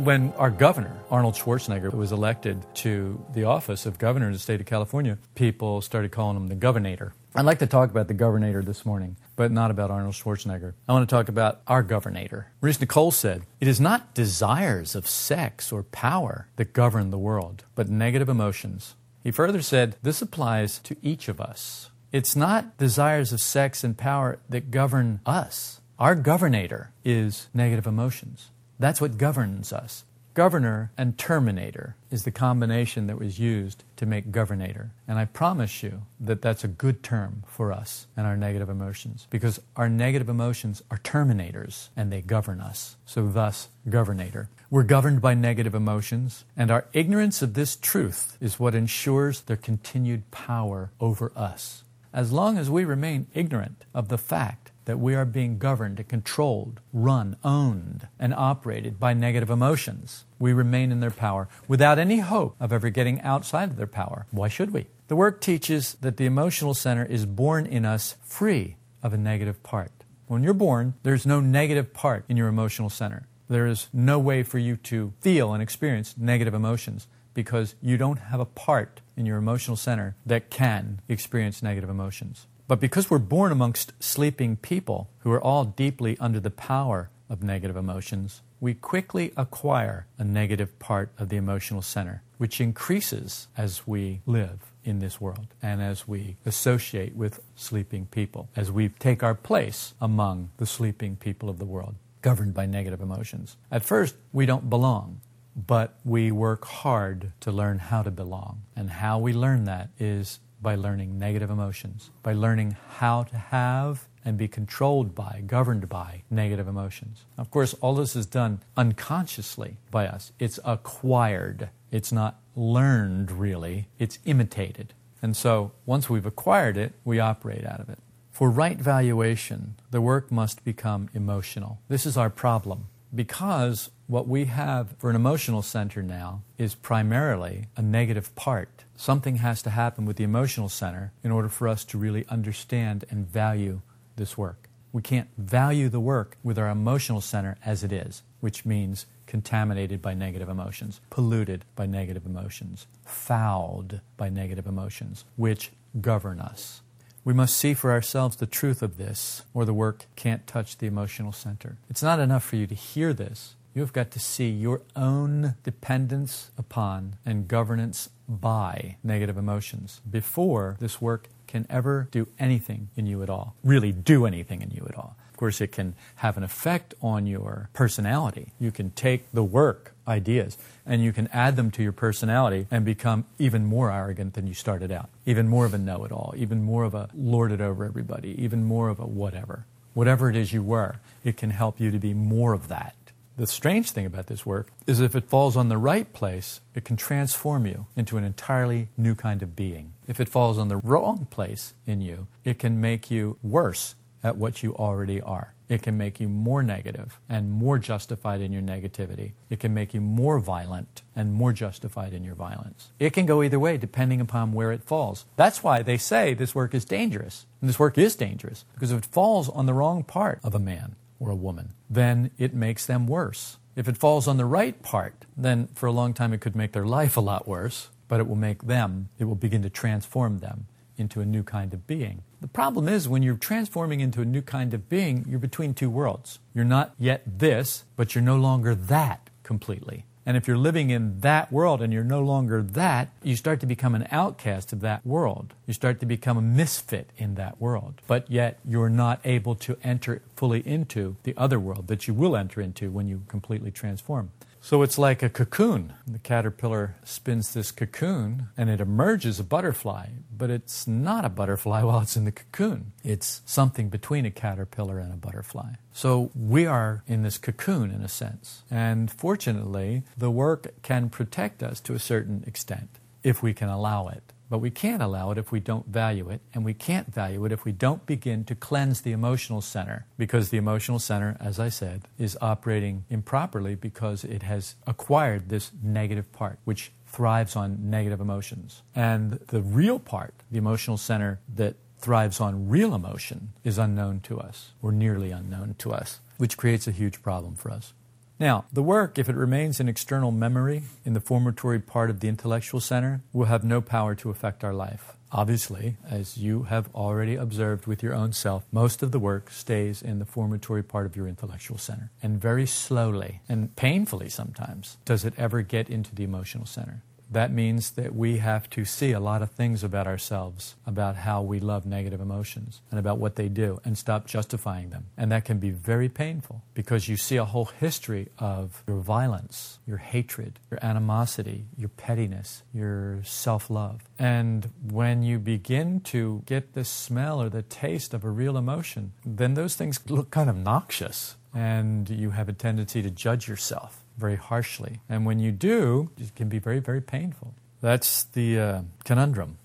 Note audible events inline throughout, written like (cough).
When our governor, Arnold Schwarzenegger, was elected to the office of governor in the state of California, people started calling him the governator. I'd like to talk about the governator this morning, but not about Arnold Schwarzenegger. I want to talk about our governator. Maurice Nicoll said, It is not desires of sex or power that govern the world, but negative emotions. He further said, This applies to each of us. It's not desires of sex and power that govern us. Our governator is negative emotions. That's what governs us. Governor and terminator is the combination that was used to make governator. And I promise you that that's a good term for us and our negative emotions because our negative emotions are terminators and they govern us. So, thus, governator. We're governed by negative emotions, and our ignorance of this truth is what ensures their continued power over us. As long as we remain ignorant of the fact that we are being governed and controlled, run, owned, and operated by negative emotions. We remain in their power without any hope of ever getting outside of their power. Why should we? The work teaches that the emotional center is born in us free of a negative part. When you're born, there's no negative part in your emotional center. There is no way for you to feel and experience negative emotions because you don't have a part in your emotional center that can experience negative emotions. But because we're born amongst sleeping people who are all deeply under the power of negative emotions, we quickly acquire a negative part of the emotional center, which increases as we live in this world and as we associate with sleeping people, as we take our place among the sleeping people of the world, governed by negative emotions. At first, we don't belong. But we work hard to learn how to belong. And how we learn that is by learning negative emotions, by learning how to have and be controlled by, governed by negative emotions. Of course, all this is done unconsciously by us. It's acquired. It's not learned, really. It's imitated. And so, once we've acquired it, we operate out of it. For right valuation, the work must become emotional. This is our problem because what we have for an emotional center now is primarily a negative part. Something has to happen with the emotional center in order for us to really understand and value this work. We can't value the work with our emotional center as it is, which means contaminated by negative emotions, polluted by negative emotions, fouled by negative emotions, which govern us. We must see for ourselves the truth of this, or the work can't touch the emotional center. It's not enough for you to hear this. You have got to see your own dependence upon and governance by negative emotions before this work can ever do anything in you at all. Really do anything in you at all. Of course, it can have an effect on your personality. You can take the work ideas and you can add them to your personality and become even more arrogant than you started out, even more of a know it all, even more of a lord it over everybody, even more of a whatever. Whatever it is you were, it can help you to be more of that. The strange thing about this work is if it falls on the right place, it can transform you into an entirely new kind of being. If it falls on the wrong place in you, it can make you worse at what you already are. It can make you more negative and more justified in your negativity. It can make you more violent and more justified in your violence. It can go either way depending upon where it falls. That's why they say this work is dangerous. And this work is dangerous because if it falls on the wrong part of a man or a woman, then it makes them worse. If it falls on the right part, then for a long time it could make their life a lot worse, but it will make them, it will begin to transform them into a new kind of being. The problem is when you're transforming into a new kind of being, you're between two worlds. You're not yet this, but you're no longer that completely. And if you're living in that world and you're no longer that, you start to become an outcast of that world. You start to become a misfit in that world. But yet you're not able to enter fully into the other world that you will enter into when you completely transform. So it's like a cocoon. The caterpillar spins this cocoon and it emerges a butterfly, but it's not a butterfly (laughs) while it's in the cocoon. It's something between a caterpillar and a butterfly. So we are in this cocoon in a sense. And fortunately, the work can protect us to a certain extent if we can allow it. But we can't allow it if we don't value it, and we can't value it if we don't begin to cleanse the emotional center. Because the emotional center, as I said, is operating improperly because it has acquired this negative part, which thrives on negative emotions. And the real part, the emotional center that thrives on real emotion, is unknown to us, or nearly unknown to us, which creates a huge problem for us. Now, the work, if it remains in external memory in the formatory part of the intellectual center, will have no power to affect our life. Obviously, as you have already observed with your own self, most of the work stays in the formatory part of your intellectual center. And very slowly, and painfully sometimes, does it ever get into the emotional center that means that we have to see a lot of things about ourselves, about how we love negative emotions, and about what they do, and stop justifying them. And that can be very painful because you see a whole history of your violence, your hatred, your animosity, your pettiness, your self love. And when you begin to get the smell or the taste of a real emotion, then those things look kind of noxious. And you have a tendency to judge yourself very harshly. And when you do, it can be very, very painful. That's the uh, conundrum.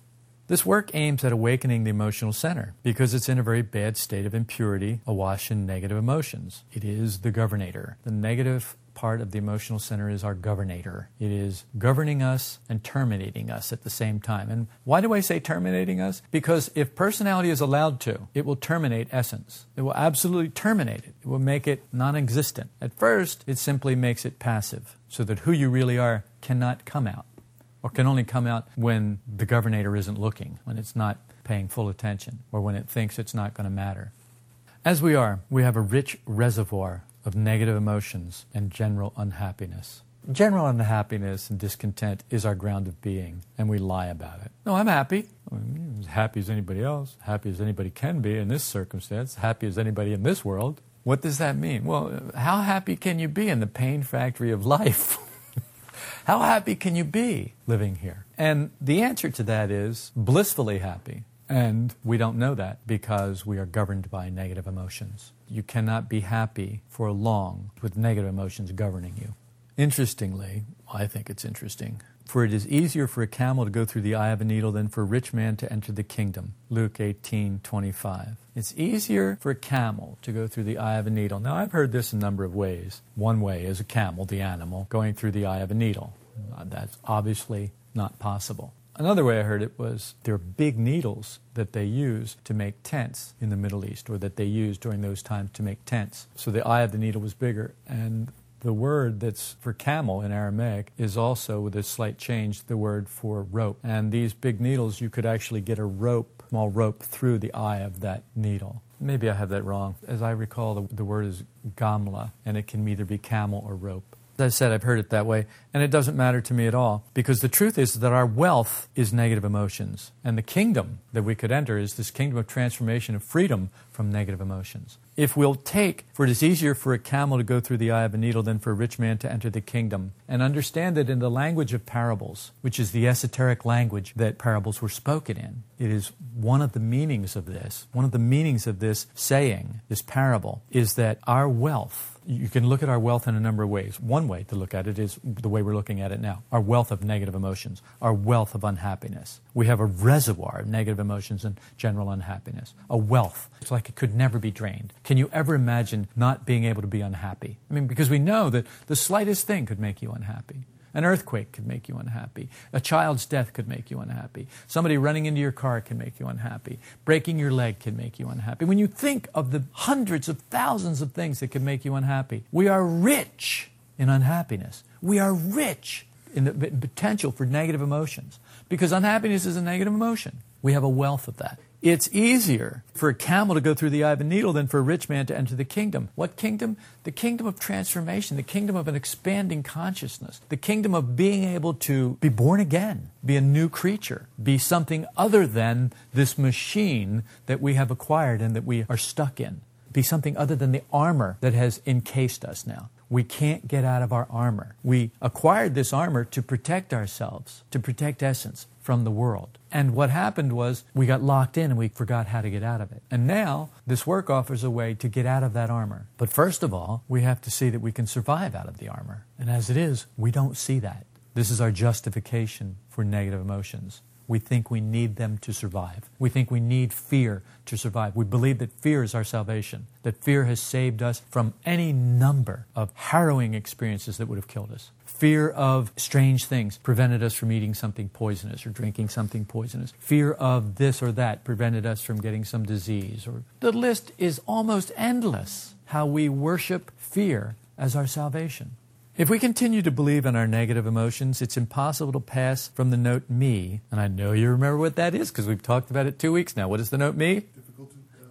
This work aims at awakening the emotional center because it's in a very bad state of impurity, awash in negative emotions. It is the governator. The negative part of the emotional center is our governator. It is governing us and terminating us at the same time. And why do I say terminating us? Because if personality is allowed to, it will terminate essence. It will absolutely terminate it. It will make it non existent. At first, it simply makes it passive, so that who you really are cannot come out, or can only come out when the governator isn't looking, when it's not paying full attention, or when it thinks it's not going to matter. As we are, we have a rich reservoir of negative emotions and general unhappiness. General unhappiness and discontent is our ground of being, and we lie about it. No, I'm happy. I'm as happy as anybody else, happy as anybody can be in this circumstance, happy as anybody in this world. What does that mean? Well, how happy can you be in the pain factory of life? (laughs) how happy can you be living here? And the answer to that is blissfully happy. And we don't know that because we are governed by negative emotions. You cannot be happy for long with negative emotions governing you. Interestingly, I think it's interesting, for it is easier for a camel to go through the eye of a needle than for a rich man to enter the kingdom. Luke 18 25. It's easier for a camel to go through the eye of a needle. Now, I've heard this a number of ways. One way is a camel, the animal, going through the eye of a needle. That's obviously not possible. Another way I heard it was there are big needles that they use to make tents in the Middle East, or that they used during those times to make tents. So the eye of the needle was bigger. And the word that's for camel in Aramaic is also, with a slight change, the word for rope. And these big needles, you could actually get a rope, small rope, through the eye of that needle. Maybe I have that wrong. As I recall, the, the word is gamla, and it can either be camel or rope. As I said, I've heard it that way, and it doesn't matter to me at all because the truth is that our wealth is negative emotions, and the kingdom that we could enter is this kingdom of transformation of freedom from negative emotions. If we'll take, for it is easier for a camel to go through the eye of a needle than for a rich man to enter the kingdom, and understand that in the language of parables, which is the esoteric language that parables were spoken in, it is one of the meanings of this, one of the meanings of this saying, this parable, is that our wealth you can look at our wealth in a number of ways. One way to look at it is the way we're looking at it now our wealth of negative emotions, our wealth of unhappiness. We have a reservoir of negative emotions and general unhappiness, a wealth. It's like it could never be drained. Can you ever imagine not being able to be unhappy? I mean, because we know that the slightest thing could make you unhappy. An earthquake could make you unhappy. A child's death could make you unhappy. Somebody running into your car can make you unhappy. Breaking your leg can make you unhappy. When you think of the hundreds of thousands of things that can make you unhappy, we are rich in unhappiness. We are rich in the potential for negative emotions because unhappiness is a negative emotion. We have a wealth of that. It's easier for a camel to go through the eye of a needle than for a rich man to enter the kingdom. What kingdom? The kingdom of transformation, the kingdom of an expanding consciousness, the kingdom of being able to be born again, be a new creature, be something other than this machine that we have acquired and that we are stuck in, be something other than the armor that has encased us now. We can't get out of our armor. We acquired this armor to protect ourselves, to protect essence from the world. And what happened was we got locked in and we forgot how to get out of it. And now this work offers a way to get out of that armor. But first of all, we have to see that we can survive out of the armor. And as it is, we don't see that. This is our justification for negative emotions. We think we need them to survive. We think we need fear to survive. We believe that fear is our salvation, that fear has saved us from any number of harrowing experiences that would have killed us. Fear of strange things prevented us from eating something poisonous or drinking something poisonous. Fear of this or that prevented us from getting some disease. Or the list is almost endless. How we worship fear as our salvation. If we continue to believe in our negative emotions, it's impossible to pass from the note mi, and I know you remember what that is because we've talked about it two weeks now. What is the note mi?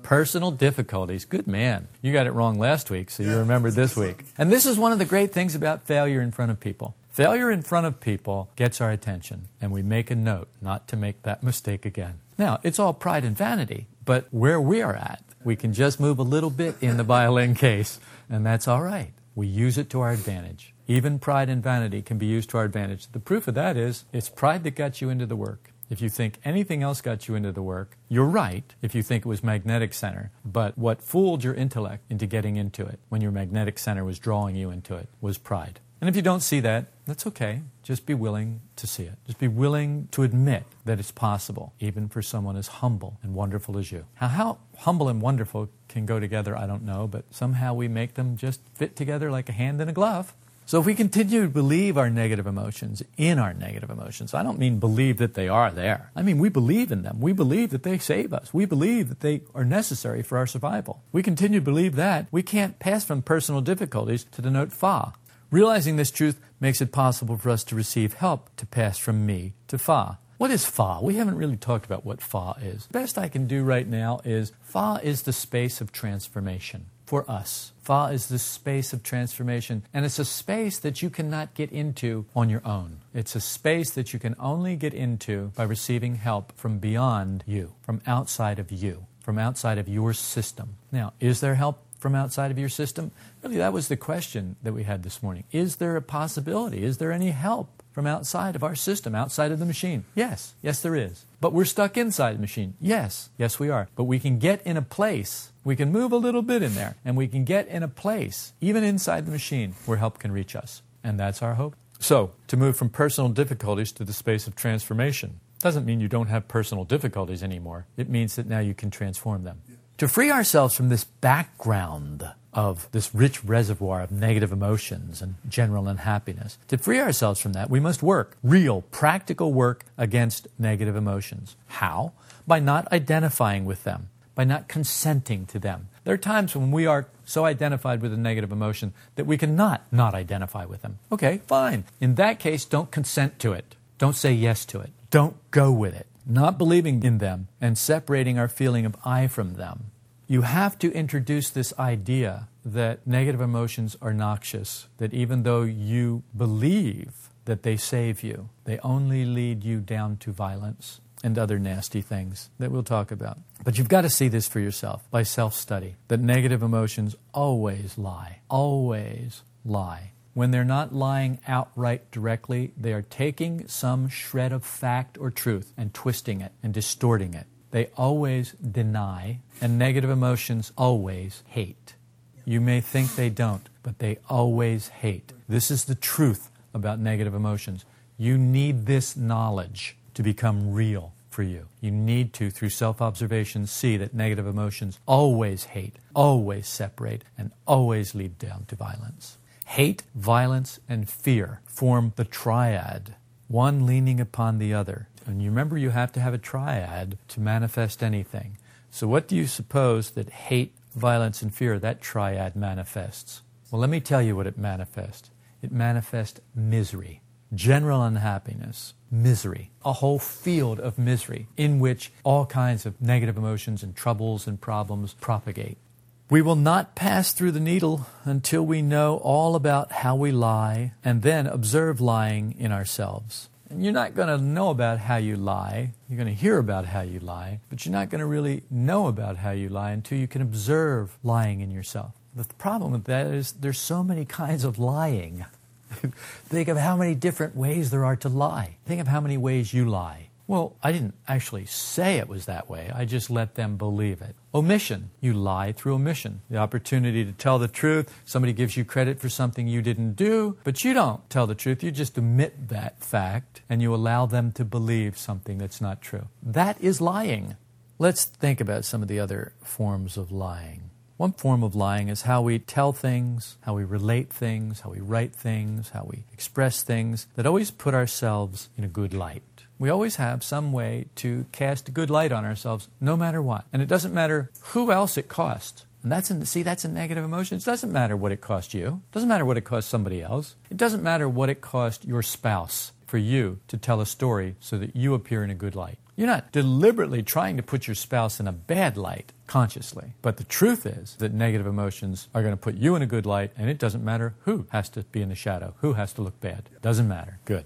Personal difficulties. Good man. You got it wrong last week, so you remember this week. And this is one of the great things about failure in front of people. Failure in front of people gets our attention, and we make a note not to make that mistake again. Now, it's all pride and vanity, but where we are at, we can just move a little bit in the violin (laughs) case, and that's all right. We use it to our advantage. Even pride and vanity can be used to our advantage. The proof of that is it's pride that got you into the work. If you think anything else got you into the work, you're right if you think it was magnetic center. But what fooled your intellect into getting into it when your magnetic center was drawing you into it was pride. And if you don't see that, that's okay. Just be willing to see it. Just be willing to admit that it's possible, even for someone as humble and wonderful as you. Now, how humble and wonderful can go together, I don't know, but somehow we make them just fit together like a hand in a glove. So if we continue to believe our negative emotions in our negative emotions, I don't mean believe that they are there. I mean we believe in them. We believe that they save us. We believe that they are necessary for our survival. We continue to believe that. We can't pass from personal difficulties to denote fa. Realizing this truth makes it possible for us to receive help to pass from mi to fa. What is fa? We haven't really talked about what fa is. Best I can do right now is fa is the space of transformation for us. Fa is the space of transformation, and it's a space that you cannot get into on your own. It's a space that you can only get into by receiving help from beyond you, from outside of you, from outside of your system. Now, is there help from outside of your system? Really, that was the question that we had this morning. Is there a possibility? Is there any help from outside of our system, outside of the machine? Yes, yes, there is. But we're stuck inside the machine. Yes, yes, we are. But we can get in a place, we can move a little bit in there, and we can get in a place, even inside the machine, where help can reach us. And that's our hope. So, to move from personal difficulties to the space of transformation doesn't mean you don't have personal difficulties anymore. It means that now you can transform them. To free ourselves from this background of this rich reservoir of negative emotions and general unhappiness. To free ourselves from that, we must work, real, practical work against negative emotions. How? By not identifying with them, by not consenting to them. There are times when we are so identified with a negative emotion that we cannot not identify with them. Okay, fine. In that case, don't consent to it. Don't say yes to it. Don't go with it. Not believing in them and separating our feeling of I from them you have to introduce this idea that negative emotions are noxious, that even though you believe that they save you, they only lead you down to violence and other nasty things that we'll talk about. But you've got to see this for yourself by self study that negative emotions always lie, always lie. When they're not lying outright directly, they are taking some shred of fact or truth and twisting it and distorting it they always deny, and negative emotions always hate. You may think they don't, but they always hate. This is the truth about negative emotions. You need this knowledge to become real for you. You need to, through self observation, see that negative emotions always hate, always separate, and always lead down to violence. Hate, violence, and fear form the triad, one leaning upon the other. And you remember you have to have a triad to manifest anything. So, what do you suppose that hate, violence, and fear, that triad manifests? Well, let me tell you what it manifests it manifests misery, general unhappiness, misery, a whole field of misery in which all kinds of negative emotions and troubles and problems propagate. We will not pass through the needle until we know all about how we lie and then observe lying in ourselves. And you're not going to know about how you lie. You're going to hear about how you lie, but you're not going to really know about how you lie until you can observe lying in yourself. The problem with that is there's so many kinds of lying. (laughs) Think of how many different ways there are to lie. Think of how many ways you lie. Well, I didn't actually say it was that way. I just let them believe it. Omission. You lie through omission. The opportunity to tell the truth. Somebody gives you credit for something you didn't do, but you don't tell the truth. You just omit that fact and you allow them to believe something that's not true. That is lying. Let's think about some of the other forms of lying. One form of lying is how we tell things, how we relate things, how we write things, how we express things that always put ourselves in a good light. We always have some way to cast a good light on ourselves, no matter what. And it doesn't matter who else it costs. And that's a, see, that's a negative emotion. It doesn't matter what it cost you. It doesn't matter what it cost somebody else. It doesn't matter what it cost your spouse for you to tell a story so that you appear in a good light. You're not deliberately trying to put your spouse in a bad light consciously. But the truth is that negative emotions are going to put you in a good light, and it doesn't matter who has to be in the shadow, who has to look bad. Doesn't matter. Good.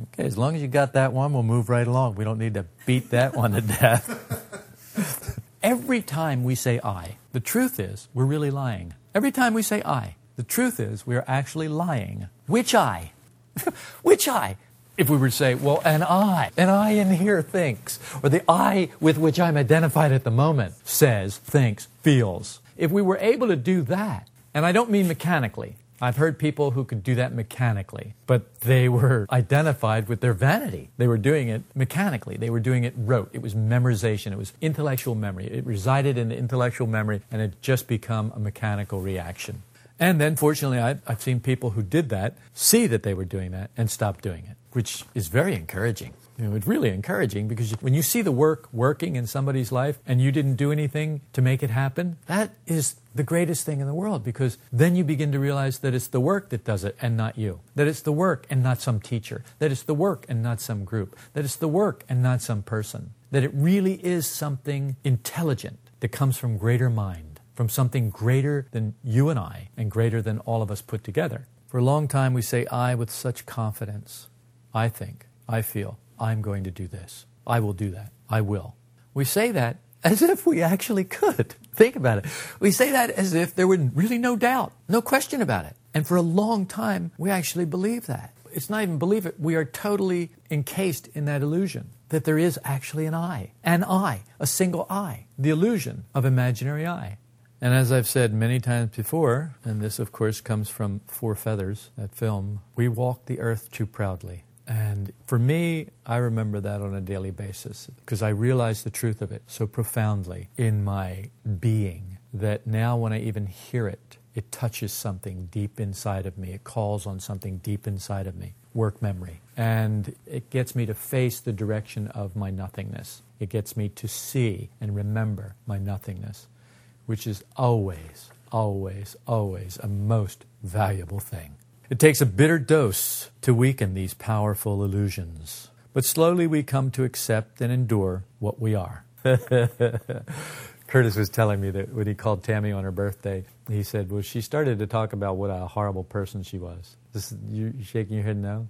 Okay, as long as you got that one, we'll move right along. We don't need to beat that one to death. (laughs) Every time we say I, the truth is we're really lying. Every time we say I, the truth is we are actually lying. Which I? (laughs) Which I? if we were to say, well, an I, an I in here thinks, or the I with which I'm identified at the moment says, thinks, feels. If we were able to do that, and I don't mean mechanically, I've heard people who could do that mechanically, but they were (laughs) identified with their vanity. They were doing it mechanically. They were doing it rote. It was memorization. It was intellectual memory. It resided in the intellectual memory and it just become a mechanical reaction. And then, fortunately, I've, I've seen people who did that see that they were doing that and stop doing it which is very encouraging. You know, it's really encouraging because when you see the work working in somebody's life and you didn't do anything to make it happen, that is the greatest thing in the world because then you begin to realize that it's the work that does it and not you. That it's the work and not some teacher. That it's the work and not some group. That it's the work and not some person. That it really is something intelligent that comes from greater mind, from something greater than you and I and greater than all of us put together. For a long time, we say I with such confidence. I think, I feel, I'm going to do this. I will do that. I will. We say that as if we actually could. (laughs) Think about it. We say that as if there were really no doubt, no question about it. And for a long time, we actually believe that. It's not even believe it. We are totally encased in that illusion that there is actually an I, an I, a single I, the illusion of imaginary I. And as I've said many times before, and this of course comes from Four Feathers, that film, we walk the earth too proudly. And for me, I remember that on a daily basis because I realized the truth of it so profoundly in my being that now when I even hear it, it touches something deep inside of me. It calls on something deep inside of me, work memory. And it gets me to face the direction of my nothingness. It gets me to see and remember my nothingness, which is always, always, always a most valuable thing. It takes a bitter dose to weaken these powerful illusions. But slowly we come to accept and endure what we are. (laughs) Curtis was telling me that when he called Tammy on her birthday, he said, Well, she started to talk about what a horrible person she was. This, you shaking your head no?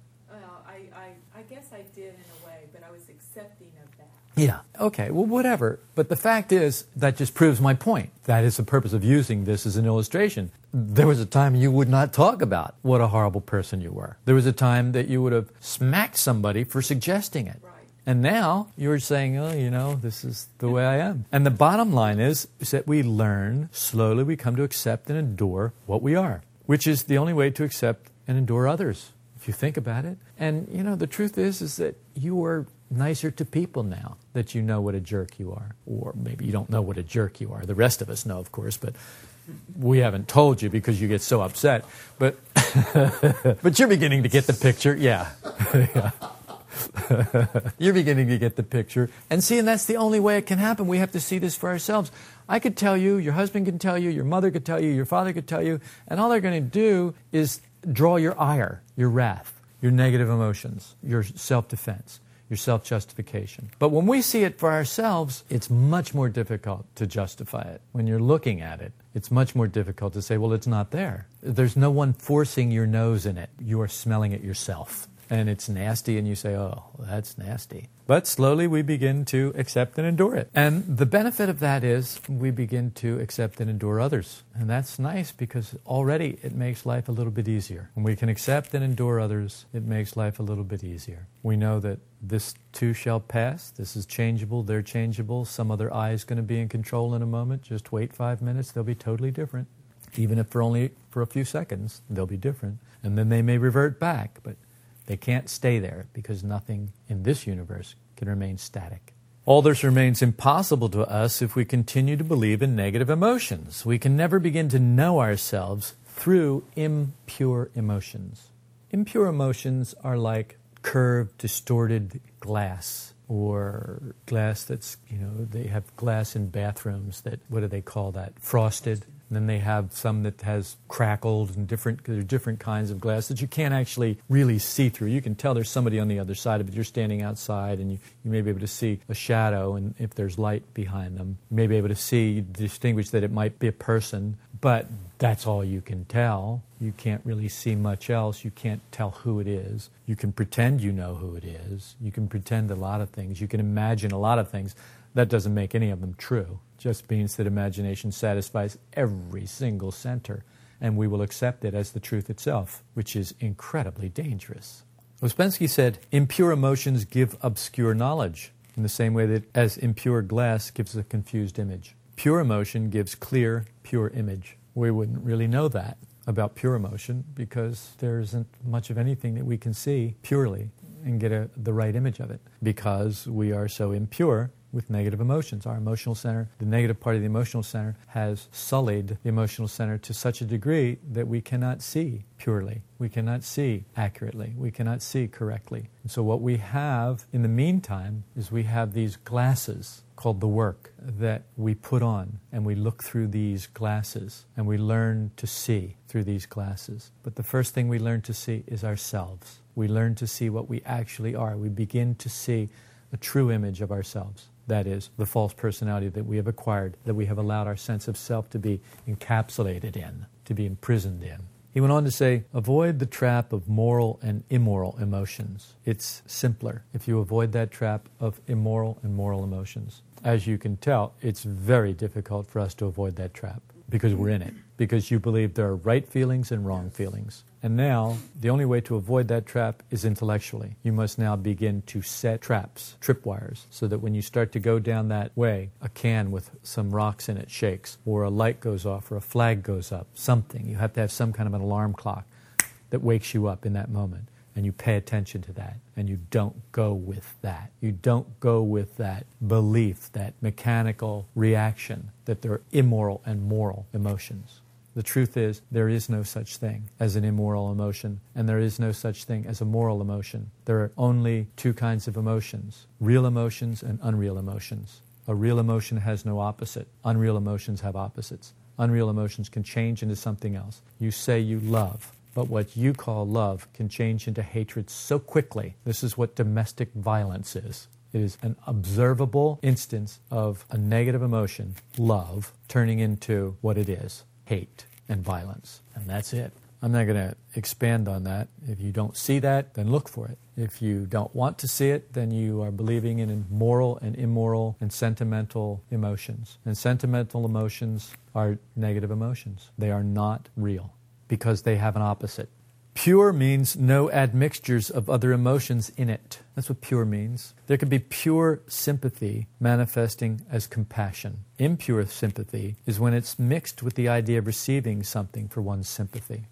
Yeah. Okay. Well, whatever. But the fact is, that just proves my point. That is the purpose of using this as an illustration. There was a time you would not talk about what a horrible person you were. There was a time that you would have smacked somebody for suggesting it. Right. And now you're saying, oh, you know, this is the way I am. And the bottom line is, is that we learn, slowly we come to accept and endure what we are, which is the only way to accept and endure others, if you think about it. And, you know, the truth is, is that you are nicer to people now that you know what a jerk you are. Or maybe you don't know what a jerk you are. The rest of us know, of course, but we haven't told you because you get so upset. But, (laughs) but you're beginning to get the picture. Yeah. (laughs) yeah. (laughs) you're beginning to get the picture. And see, and that's the only way it can happen. We have to see this for ourselves. I could tell you, your husband can tell you, your mother could tell you, your father could tell you, and all they're going to do is draw your ire, your wrath, your negative emotions, your self defense your self justification. But when we see it for ourselves, it's much more difficult to justify it. When you're looking at it, it's much more difficult to say, well, it's not there. There's no one forcing your nose in it. You are smelling it yourself. And it's nasty, and you say, oh, that's nasty. But slowly we begin to accept and endure it. And the benefit of that is we begin to accept and endure others. And that's nice because already it makes life a little bit easier. When we can accept and endure others, it makes life a little bit easier. We know that this too shall pass. This is changeable. They're changeable. Some other eye is going to be in control in a moment. Just wait five minutes. They'll be totally different. Even if for only for a few seconds, they'll be different. And then they may revert back. But they can't stay there because nothing in this universe can remain static. All this remains impossible to us if we continue to believe in negative emotions. We can never begin to know ourselves through impure emotions. Impure emotions are like curved, distorted glass or glass that's, you know, they have glass in bathrooms that, what do they call that? Frosted. And then they have some that has crackled and different, there are different kinds of glass that you can't actually really see through. You can tell there's somebody on the other side of it. You're standing outside and you, you may be able to see a shadow, and if there's light behind them, you may be able to see, distinguish that it might be a person, but that's all you can tell. You can't really see much else. You can't tell who it is. You can pretend you know who it is. You can pretend a lot of things. You can imagine a lot of things. That doesn't make any of them true just means that imagination satisfies every single center, and we will accept it as the truth itself, which is incredibly dangerous. Ouspensky said, impure emotions give obscure knowledge, in the same way that as impure glass gives a confused image. Pure emotion gives clear, pure image. We wouldn't really know that about pure emotion because there isn't much of anything that we can see purely and get a, the right image of it because we are so impure with negative emotions. Our emotional center, the negative part of the emotional center, has sullied the emotional center to such a degree that we cannot see purely. We cannot see accurately. We cannot see correctly. And so, what we have in the meantime is we have these glasses called the work that we put on, and we look through these glasses and we learn to see through these glasses. But the first thing we learn to see is ourselves. We learn to see what we actually are. We begin to see a true image of ourselves. That is, the false personality that we have acquired, that we have allowed our sense of self to be encapsulated in, to be imprisoned in. He went on to say, avoid the trap of moral and immoral emotions. It's simpler if you avoid that trap of immoral and moral emotions. As you can tell, it's very difficult for us to avoid that trap because we're in it, because you believe there are right feelings and wrong feelings. And now, the only way to avoid that trap is intellectually. You must now begin to set traps, tripwires, so that when you start to go down that way, a can with some rocks in it shakes, or a light goes off, or a flag goes up, something. You have to have some kind of an alarm clock that wakes you up in that moment. And you pay attention to that, and you don't go with that. You don't go with that belief, that mechanical reaction that there are immoral and moral emotions. The truth is, there is no such thing as an immoral emotion, and there is no such thing as a moral emotion. There are only two kinds of emotions real emotions and unreal emotions. A real emotion has no opposite, unreal emotions have opposites. Unreal emotions can change into something else. You say you love, but what you call love can change into hatred so quickly. This is what domestic violence is. It is an observable instance of a negative emotion, love, turning into what it is hate and violence. And that's it. I'm not going to expand on that. If you don't see that, then look for it. If you don't want to see it, then you are believing in moral and immoral and sentimental emotions. And sentimental emotions are negative emotions. They are not real because they have an opposite. Pure means no admixtures of other emotions in it. That's what pure means. There can be pure sympathy manifesting as compassion. Impure sympathy is when it's mixed with the idea of receiving something for one's sympathy.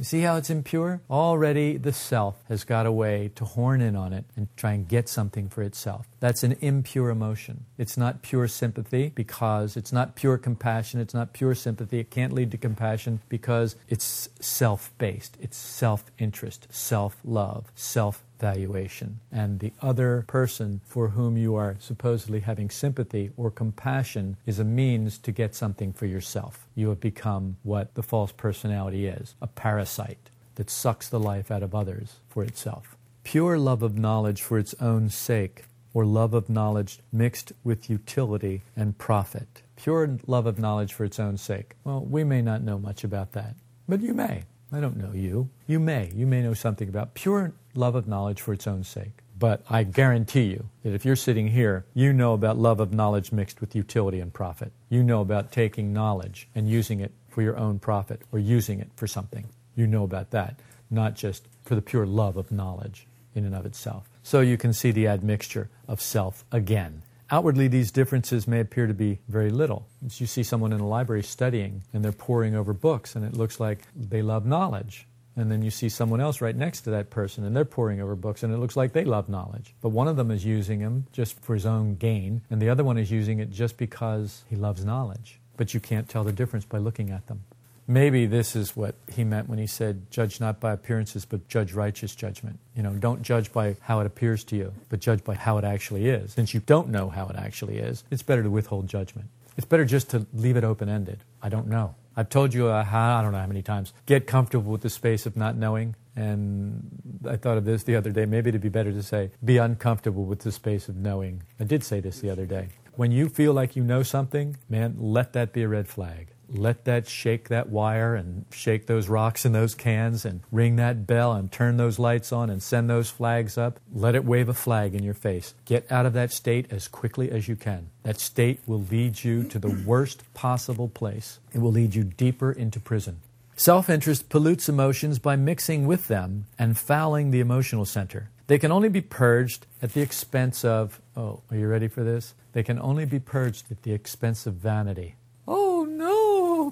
You see how it's impure? Already the self has got a way to horn in on it and try and get something for itself. That's an impure emotion. It's not pure sympathy because it's not pure compassion. It's not pure sympathy. It can't lead to compassion because it's self based. It's self interest, self love, self valuation. And the other person for whom you are supposedly having sympathy or compassion is a means to get something for yourself. You have become what the false personality is a parasite that sucks the life out of others for itself. Pure love of knowledge for its own sake, or love of knowledge mixed with utility and profit. Pure love of knowledge for its own sake. Well, we may not know much about that, but you may. I don't know you. You may. You may know something about pure love of knowledge for its own sake. But I guarantee you that if you're sitting here, you know about love of knowledge mixed with utility and profit. You know about taking knowledge and using it for your own profit or using it for something. You know about that, not just for the pure love of knowledge in and of itself. So you can see the admixture of self again. Outwardly, these differences may appear to be very little. As you see someone in a library studying and they're poring over books, and it looks like they love knowledge. And then you see someone else right next to that person and they're poring over books and it looks like they love knowledge. But one of them is using them just for his own gain, and the other one is using it just because he loves knowledge. But you can't tell the difference by looking at them. Maybe this is what he meant when he said, Judge not by appearances, but judge righteous judgment. You know, don't judge by how it appears to you, but judge by how it actually is. Since you don't know how it actually is, it's better to withhold judgment. It's better just to leave it open ended. I don't know. I've told you, uh, I don't know how many times, get comfortable with the space of not knowing. And I thought of this the other day. Maybe it'd be better to say, be uncomfortable with the space of knowing. I did say this the other day. When you feel like you know something, man, let that be a red flag let that shake that wire and shake those rocks in those cans and ring that bell and turn those lights on and send those flags up. Let it wave a flag in your face. Get out of that state as quickly as you can. That state will lead you to the (clears throat) worst possible place. It will lead you deeper into prison. Self interest pollutes emotions by mixing with them and fouling the emotional center. They can only be purged at the expense of, oh, are you ready for this? They can only be purged at the expense of vanity.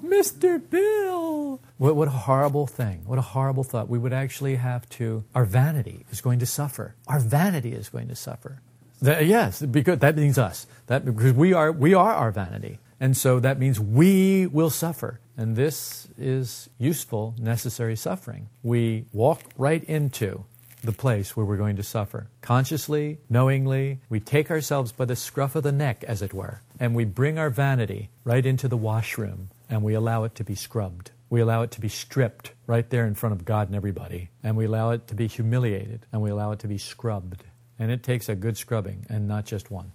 Mr. Bill. What, what a horrible thing. What a horrible thought. We would actually have to, our vanity is going to suffer. Our vanity is going to suffer. The, yes, because that means us. That, because we are, we are our vanity. And so that means we will suffer. And this is useful, necessary suffering. We walk right into the place where we're going to suffer. Consciously, knowingly, we take ourselves by the scruff of the neck, as it were, and we bring our vanity right into the washroom and we allow it to be scrubbed. We allow it to be stripped right there in front of God and everybody. And we allow it to be humiliated and we allow it to be scrubbed. And it takes a good scrubbing and not just one.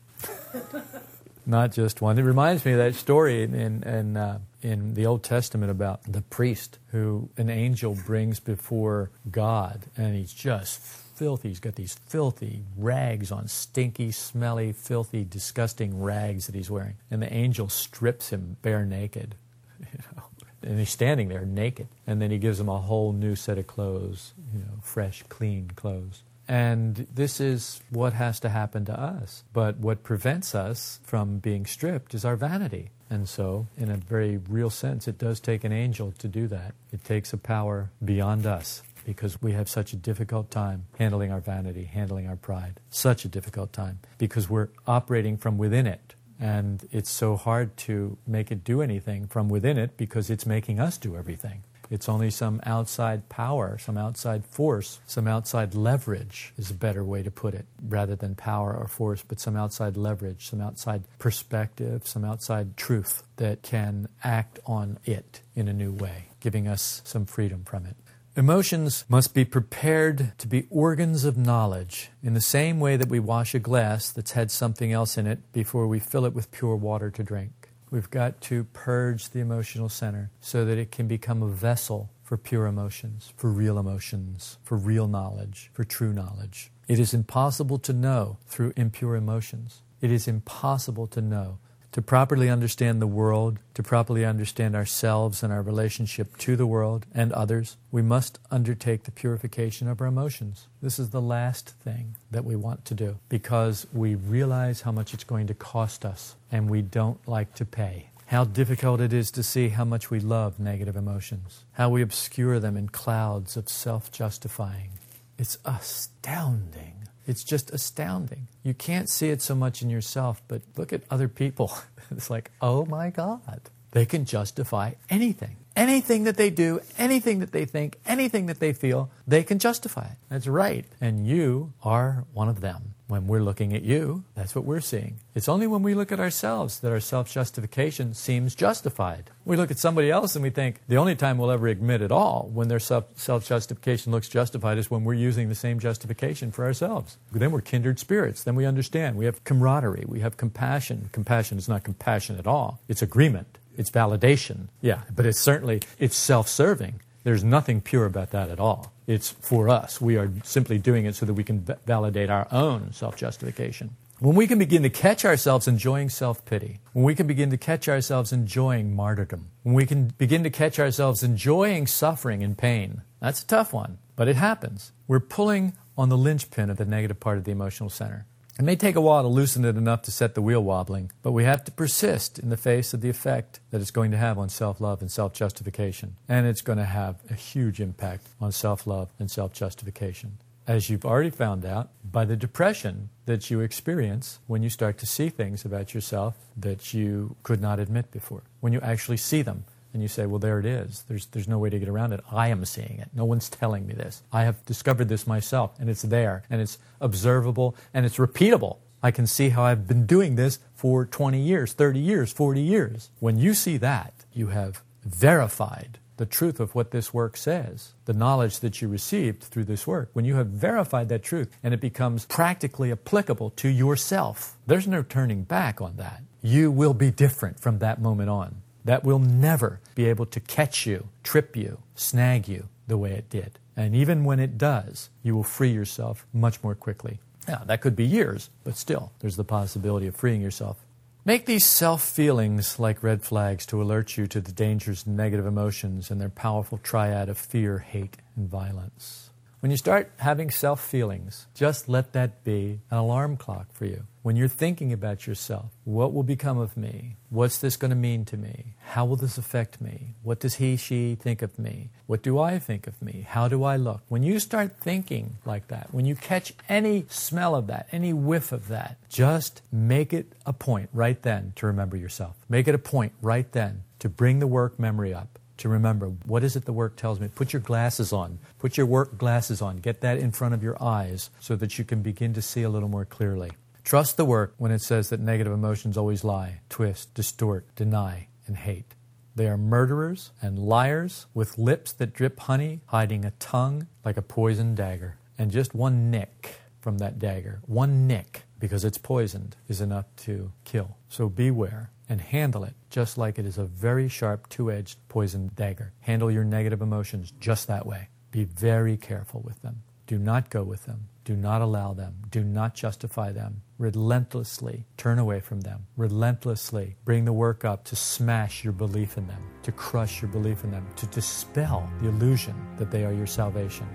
(laughs) not just one. It reminds me of that story in, in, uh, in the Old Testament about the priest who an angel brings before God and he's just filthy. He's got these filthy rags on, stinky, smelly, filthy, disgusting rags that he's wearing. And the angel strips him bare naked you (laughs) know. And he's standing there naked. And then he gives him a whole new set of clothes, you know, fresh, clean clothes. And this is what has to happen to us. But what prevents us from being stripped is our vanity. And so, in a very real sense, it does take an angel to do that. It takes a power beyond us because we have such a difficult time handling our vanity, handling our pride. Such a difficult time because we're operating from within it. And it's so hard to make it do anything from within it because it's making us do everything. It's only some outside power, some outside force, some outside leverage is a better way to put it, rather than power or force, but some outside leverage, some outside perspective, some outside truth that can act on it in a new way, giving us some freedom from it. Emotions must be prepared to be organs of knowledge in the same way that we wash a glass that's had something else in it before we fill it with pure water to drink. We've got to purge the emotional center so that it can become a vessel for pure emotions, for real emotions, for real knowledge, for true knowledge. It is impossible to know through impure emotions. It is impossible to know to properly understand the world, to properly understand ourselves and our relationship to the world and others, we must undertake the purification of our emotions. This is the last thing that we want to do because we realize how much it's going to cost us and we don't like to pay. How difficult it is to see how much we love negative emotions, how we obscure them in clouds of self justifying. It's astounding it's just astounding. You can't see it so much in yourself, but look at other people. (laughs) it's like, oh my God, they can justify anything. Anything that they do, anything that they think, anything that they feel, they can justify it. That's right. And you are one of them. When we're looking at you, that's what we're seeing. It's only when we look at ourselves that our self justification seems justified. We look at somebody else and we think the only time we'll ever admit at all when their self justification looks justified is when we're using the same justification for ourselves. Then we're kindred spirits. Then we understand. We have camaraderie. We have compassion. Compassion is not compassion at all, it's agreement, it's validation. Yeah, but it's certainly it's self serving There's nothing pure about that at all. It's for us. We are simply doing it so that we can validate our own self justification. When we can begin to catch ourselves enjoying self pity, when we can begin to catch ourselves enjoying martyrdom, when we can begin to catch ourselves enjoying suffering and pain, that's a tough one, but it happens. We're pulling on the linchpin of the negative part of the emotional center. It may take a while to loosen it enough to set the wheel wobbling, but we have to persist in the face of the effect that it's going to have on self love and self justification. And it's going to have a huge impact on self love and self justification. As you've already found out, by the depression that you experience when you start to see things about yourself that you could not admit before, when you actually see them and you say, well, there it is. There's, there's no way to get around it. I am seeing it. No one's telling me this. I have discovered this myself, and it's there, and it's observable, and it's repeatable. I can see how I've been doing this for 20 years, 30 years, 40 years. When you see that, you have verified the truth of what this work says, the knowledge that you received through this work. When you have verified that truth and it becomes practically applicable to yourself, there's no turning back on that. You will be different from that moment on that will never be able to catch you, trip you, snag you the way it did. And even when it does, you will free yourself much more quickly. Now, that could be years, but still, there's the possibility of freeing yourself. Make these self feelings like red flags to alert you to the dangers of negative emotions and their powerful triad of fear, hate, and violence. When you start having self feelings, just let that be an alarm clock for you. When you're thinking about yourself, what will become of me? What's this going to mean to me? How will this affect me? What does he, she think of me? What do I think of me? How do I look? When you start thinking like that, when you catch any smell of that, any whiff of that, just make it a point right then to remember yourself. Make it a point right then to bring the work memory up to remember what is it the work tells me. Put your glasses on. Put your work glasses on. Get that in front of your eyes so that you can begin to see a little more clearly. Trust the work when it says that negative emotions always lie, twist, distort, deny, and hate. They are murderers and liars with lips that drip honey, hiding a tongue like a poisoned dagger. And just one nick from that dagger, one nick, because it's poisoned, is enough to kill. So beware and handle it just like it is a very sharp two edged poison dagger. Handle your negative emotions just that way. Be very careful with them. Do not go with them. Do not allow them. Do not justify them. Relentlessly turn away from them. Relentlessly bring the work up to smash your belief in them, to crush your belief in them, to dispel the illusion that they are your salvation.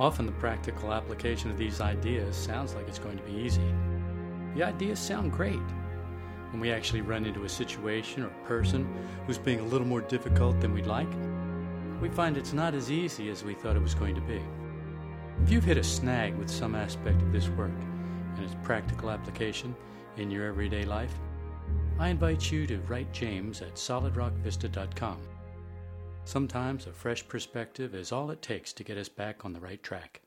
Often the practical application of these ideas sounds like it's going to be easy. The ideas sound great when we actually run into a situation or person who's being a little more difficult than we'd like, we find it's not as easy as we thought it was going to be. If you've hit a snag with some aspect of this work and its practical application in your everyday life, I invite you to write James at solidrockvista.com. Sometimes a fresh perspective is all it takes to get us back on the right track.